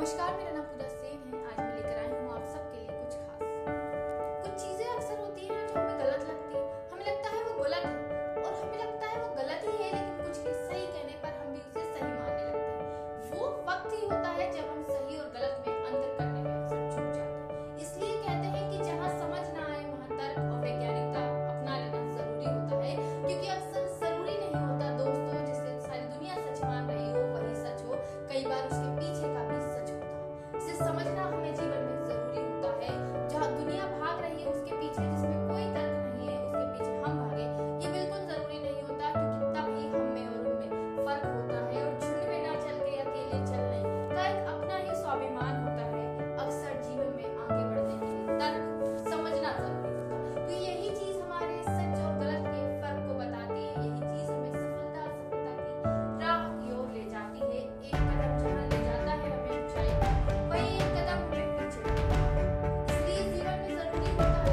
नमस्कार, मेरा नाम पूजा सेन है। आज मैं लेकर आई हूँ आप सबके लिए कुछ खास। कुछ चीज़ें अक्सर होती हैं जो हमें गलत लगती है। हमें लगता है वो गलत है, और हमें लगता है वो गलत ही है, लेकिन कुछ सही कहने पर हम भी उसे सही मानने लगते हैं। वो वक्त ही होता है जब हम समझना Thank you.